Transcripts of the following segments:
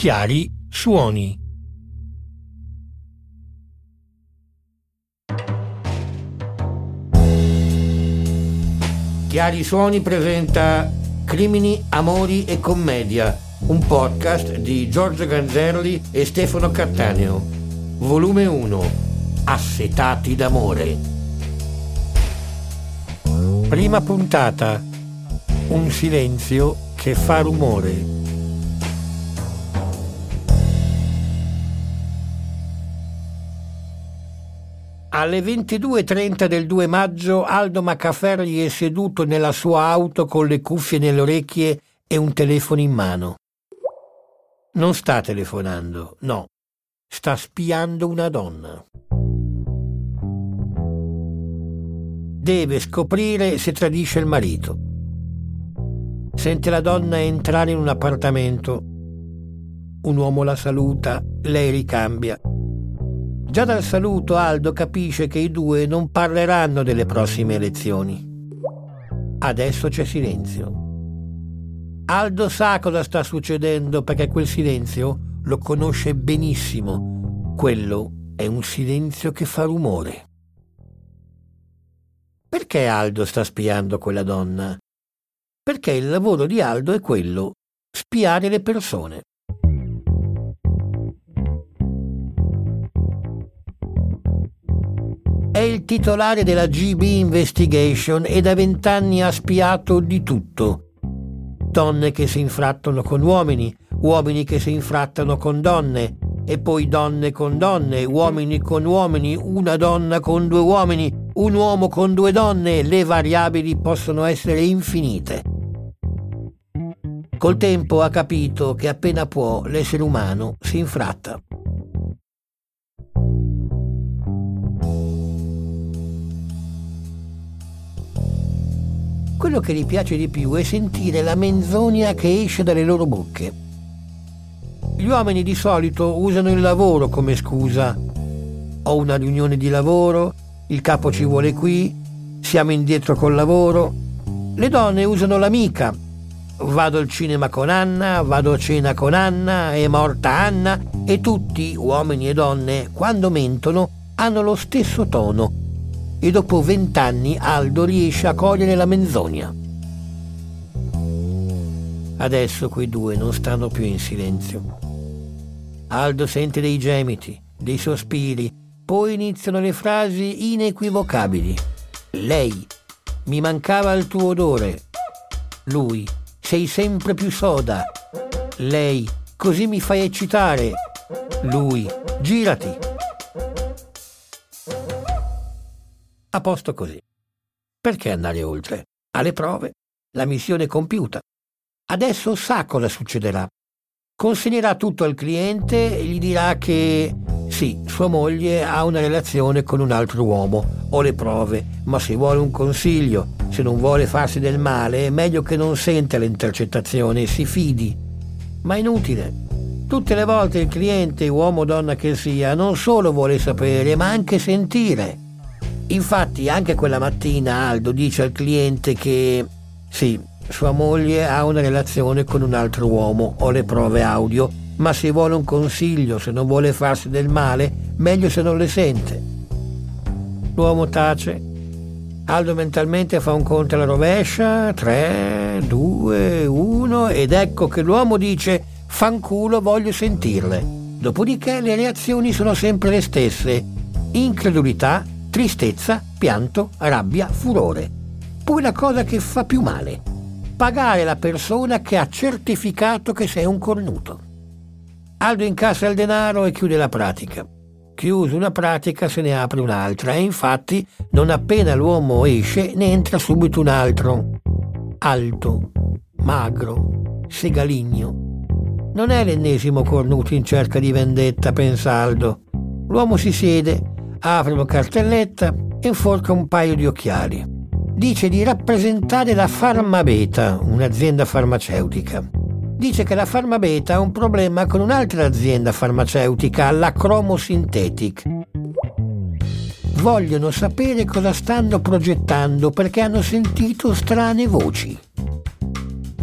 Chiari suoni. Chiari Suoni presenta Crimini, Amori e Commedia, un podcast di Giorgio Ganzerli e Stefano Cattaneo. Volume 1. Assetati d'amore. Prima puntata. Un silenzio che fa rumore. Alle 22.30 del 2 maggio Aldo Maccaferri è seduto nella sua auto con le cuffie nelle orecchie e un telefono in mano. Non sta telefonando, no, sta spiando una donna. Deve scoprire se tradisce il marito. Sente la donna entrare in un appartamento. Un uomo la saluta, lei ricambia Già dal saluto Aldo capisce che i due non parleranno delle prossime elezioni. Adesso c'è silenzio. Aldo sa cosa sta succedendo perché quel silenzio lo conosce benissimo. Quello è un silenzio che fa rumore. Perché Aldo sta spiando quella donna? Perché il lavoro di Aldo è quello, spiare le persone. È il titolare della GB Investigation e da vent'anni ha spiato di tutto. Donne che si infrattono con uomini, uomini che si infrattano con donne, e poi donne con donne, uomini con uomini, una donna con due uomini, un uomo con due donne, le variabili possono essere infinite. Col tempo ha capito che appena può l'essere umano si infratta. Quello che gli piace di più è sentire la menzogna che esce dalle loro bocche. Gli uomini di solito usano il lavoro come scusa. Ho una riunione di lavoro, il capo ci vuole qui, siamo indietro col lavoro. Le donne usano l'amica. Vado al cinema con Anna, vado a cena con Anna, è morta Anna e tutti, uomini e donne, quando mentono, hanno lo stesso tono e dopo vent'anni Aldo riesce a cogliere la menzogna. Adesso quei due non stanno più in silenzio. Aldo sente dei gemiti, dei sospiri, poi iniziano le frasi inequivocabili. Lei, mi mancava il tuo odore. Lui, sei sempre più soda. Lei, così mi fai eccitare. Lui, girati. A posto così. Perché andare oltre? Ha le prove, la missione è compiuta. Adesso sa cosa succederà. Consegnerà tutto al cliente e gli dirà che sì, sua moglie ha una relazione con un altro uomo. Ho le prove, ma se vuole un consiglio, se non vuole farsi del male, è meglio che non senta le intercettazioni e si fidi. Ma è inutile. Tutte le volte il cliente, uomo o donna che sia, non solo vuole sapere, ma anche sentire. Infatti anche quella mattina Aldo dice al cliente che sì, sua moglie ha una relazione con un altro uomo, ho le prove audio, ma se vuole un consiglio, se non vuole farsi del male, meglio se non le sente. L'uomo tace. Aldo mentalmente fa un conto alla rovescia, 3, 2, 1 ed ecco che l'uomo dice fanculo voglio sentirle. Dopodiché le reazioni sono sempre le stesse. Incredulità, tristezza, pianto, rabbia, furore. Poi la cosa che fa più male, pagare la persona che ha certificato che sei un cornuto. Aldo incassa il denaro e chiude la pratica. Chiusa una pratica se ne apre un'altra e infatti non appena l'uomo esce ne entra subito un altro. Alto, magro, segaligno. Non è l'ennesimo cornuto in cerca di vendetta, pensa Aldo. L'uomo si siede, apre una cartelletta e inforca un paio di occhiali. Dice di rappresentare la Farmabeta, un'azienda farmaceutica. Dice che la Farmabeta ha un problema con un'altra azienda farmaceutica, la Chromosynthetic. Vogliono sapere cosa stanno progettando perché hanno sentito strane voci.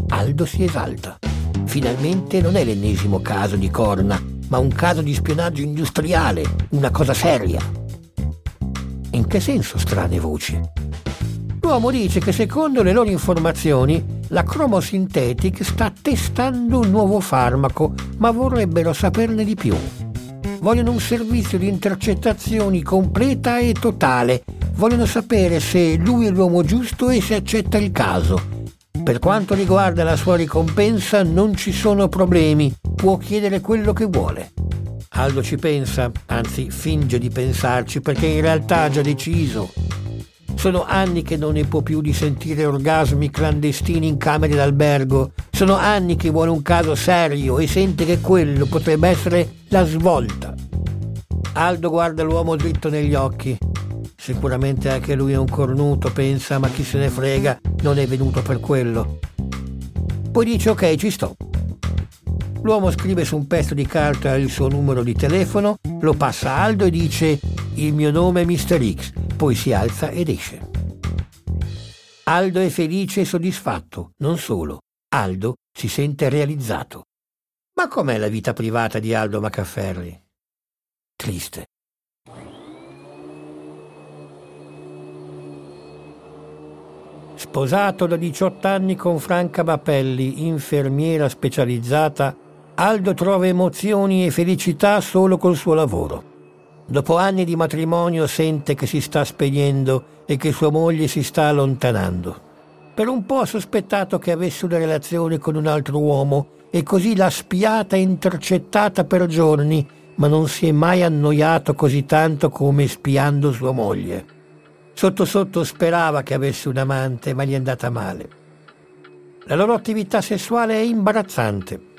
Aldo si esalta. Finalmente non è l'ennesimo caso di corna, ma un caso di spionaggio industriale, una cosa seria. In che senso strane voci? L'uomo dice che secondo le loro informazioni la Chromosynthetic sta testando un nuovo farmaco, ma vorrebbero saperne di più. Vogliono un servizio di intercettazioni completa e totale. Vogliono sapere se lui è l'uomo giusto e se accetta il caso. Per quanto riguarda la sua ricompensa non ci sono problemi, può chiedere quello che vuole. Aldo ci pensa, anzi finge di pensarci perché in realtà ha già deciso. Sono anni che non ne può più di sentire orgasmi clandestini in camere d'albergo. Sono anni che vuole un caso serio e sente che quello potrebbe essere la svolta. Aldo guarda l'uomo dritto negli occhi. Sicuramente anche lui è un cornuto, pensa, ma chi se ne frega, non è venuto per quello. Poi dice ok, ci sto. L'uomo scrive su un pezzo di carta il suo numero di telefono, lo passa a Aldo e dice il mio nome è Mr. X poi si alza ed esce. Aldo è felice e soddisfatto, non solo, Aldo si sente realizzato. Ma com'è la vita privata di Aldo Macafferri? Triste. Sposato da 18 anni con Franca Bappelli, infermiera specializzata, Aldo trova emozioni e felicità solo col suo lavoro. Dopo anni di matrimonio sente che si sta spegnendo e che sua moglie si sta allontanando. Per un po' ha sospettato che avesse una relazione con un altro uomo e così l'ha spiata e intercettata per giorni, ma non si è mai annoiato così tanto come spiando sua moglie. Sotto sotto sperava che avesse un amante, ma gli è andata male. La loro attività sessuale è imbarazzante.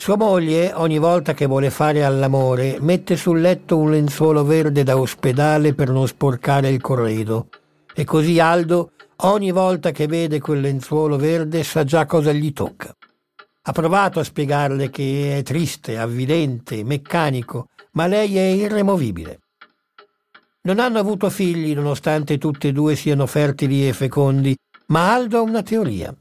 Sua moglie, ogni volta che vuole fare all'amore, mette sul letto un lenzuolo verde da ospedale per non sporcare il corredo. E così Aldo, ogni volta che vede quel lenzuolo verde, sa già cosa gli tocca. Ha provato a spiegarle che è triste, avvidente, meccanico, ma lei è irremovibile. Non hanno avuto figli nonostante tutti e due siano fertili e fecondi, ma Aldo ha una teoria.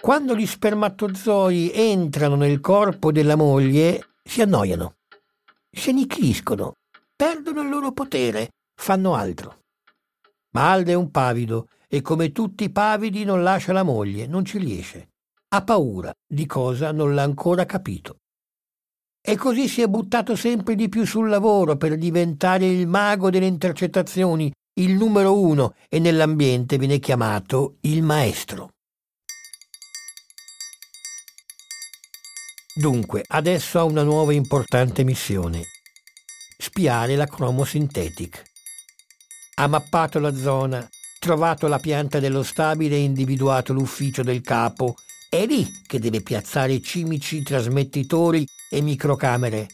Quando gli spermatozoi entrano nel corpo della moglie, si annoiano, si annichiliscono, perdono il loro potere, fanno altro. Ma Aldo è un pavido e come tutti i pavidi non lascia la moglie, non ci riesce. Ha paura di cosa non l'ha ancora capito. E così si è buttato sempre di più sul lavoro per diventare il mago delle intercettazioni, il numero uno e nell'ambiente viene chiamato il maestro. Dunque, adesso ha una nuova importante missione. Spiare la Chromosynthetic. Ha mappato la zona, trovato la pianta dello stabile e individuato l'ufficio del capo. È lì che deve piazzare cimici, trasmettitori e microcamere.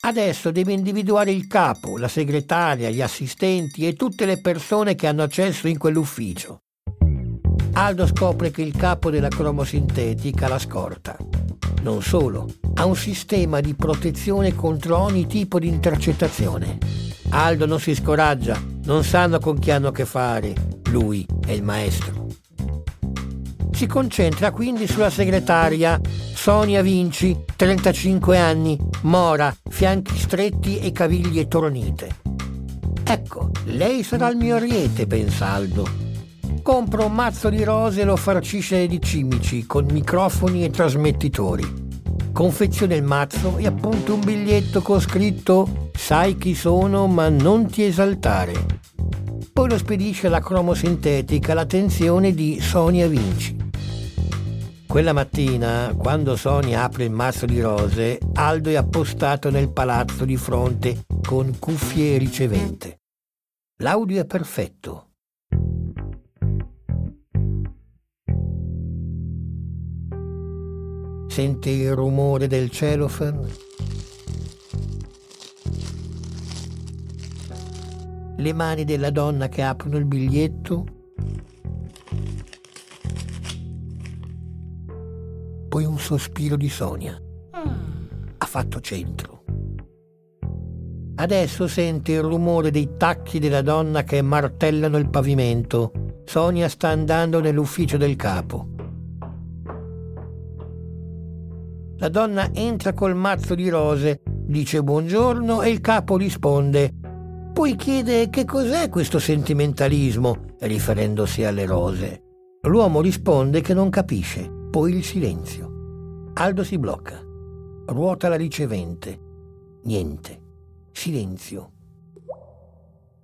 Adesso deve individuare il capo, la segretaria, gli assistenti e tutte le persone che hanno accesso in quell'ufficio. Aldo scopre che il capo della cromosintetica la scorta. Non solo, ha un sistema di protezione contro ogni tipo di intercettazione. Aldo non si scoraggia, non sanno con chi hanno a che fare, lui è il maestro. Si concentra quindi sulla segretaria Sonia Vinci, 35 anni, mora, fianchi stretti e caviglie tornite. Ecco, lei sarà il mio ariete, pensa Aldo compra un mazzo di rose e lo farcisce di cimici con microfoni e trasmettitori. Confeziona il mazzo e appunta un biglietto con scritto Sai chi sono ma non ti esaltare. Poi lo spedisce alla cromosintetica l'attenzione di Sonia Vinci. Quella mattina, quando Sonia apre il mazzo di rose, Aldo è appostato nel palazzo di fronte con cuffie ricevente. L'audio è perfetto, Sente il rumore del cellophane? Le mani della donna che aprono il biglietto? Poi un sospiro di Sonia. Ha fatto centro. Adesso sente il rumore dei tacchi della donna che martellano il pavimento. Sonia sta andando nell'ufficio del capo. La donna entra col mazzo di rose, dice buongiorno e il capo risponde. Poi chiede che cos'è questo sentimentalismo, riferendosi alle rose. L'uomo risponde che non capisce, poi il silenzio. Aldo si blocca, ruota la ricevente. Niente, silenzio.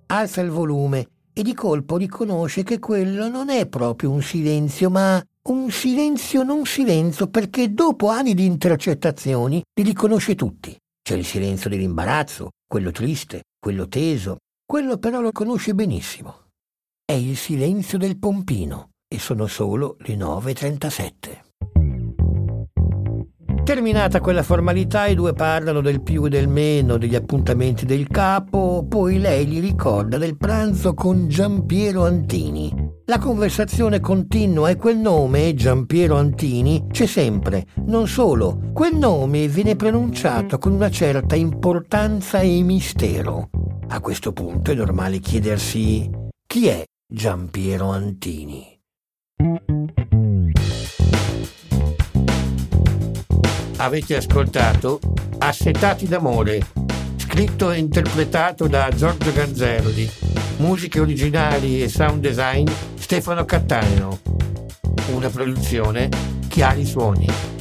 Alza il volume e di colpo riconosce che quello non è proprio un silenzio, ma un silenzio non silenzio, perché dopo anni di intercettazioni li riconosce tutti. C'è il silenzio dell'imbarazzo, quello triste, quello teso, quello però lo conosce benissimo. È il silenzio del pompino e sono solo le 9.37. Terminata quella formalità, i due parlano del più e del meno, degli appuntamenti del capo, poi lei gli ricorda del pranzo con Giampiero Antini. La conversazione continua e quel nome, Giampiero Antini, c'è sempre. Non solo, quel nome viene pronunciato con una certa importanza e mistero. A questo punto è normale chiedersi chi è Giampiero Antini. Avete ascoltato Assetati d'amore, scritto e interpretato da Giorgio Ganzerli, musiche originali e sound design Stefano Cattaneo. Una produzione Chiari Suoni.